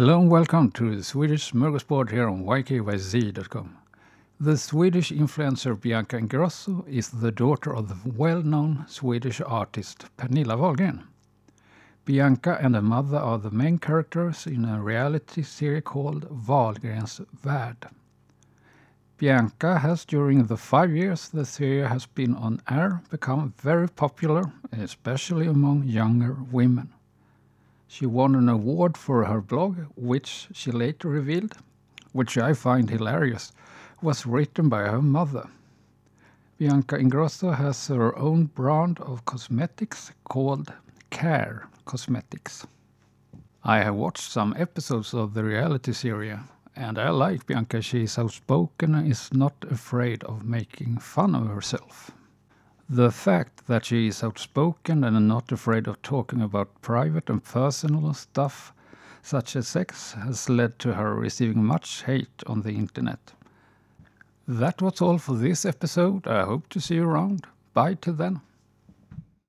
Hello and welcome to the Swedish Smorgasbord here on ykyz.com. The Swedish influencer Bianca Ingrosso is the daughter of the well-known Swedish artist Pernilla Wahlgren. Bianca and her mother are the main characters in a reality series called Wahlgrens Värld. Bianca has, during the five years the series has been on air, become very popular, especially among younger women. She won an award for her blog, which she later revealed, which I find hilarious, was written by her mother. Bianca Ingrosso has her own brand of cosmetics called Caia Cosmetics. I have watched some episodes of the reality series and I like Bianca. She is outspoken and is not afraid of making fun of herself. The fact that she is outspoken and not afraid of talking about private and personal stuff, such as sex, has led to her receiving much hate on the internet. That was all for this episode. I hope to see you around. Bye till then.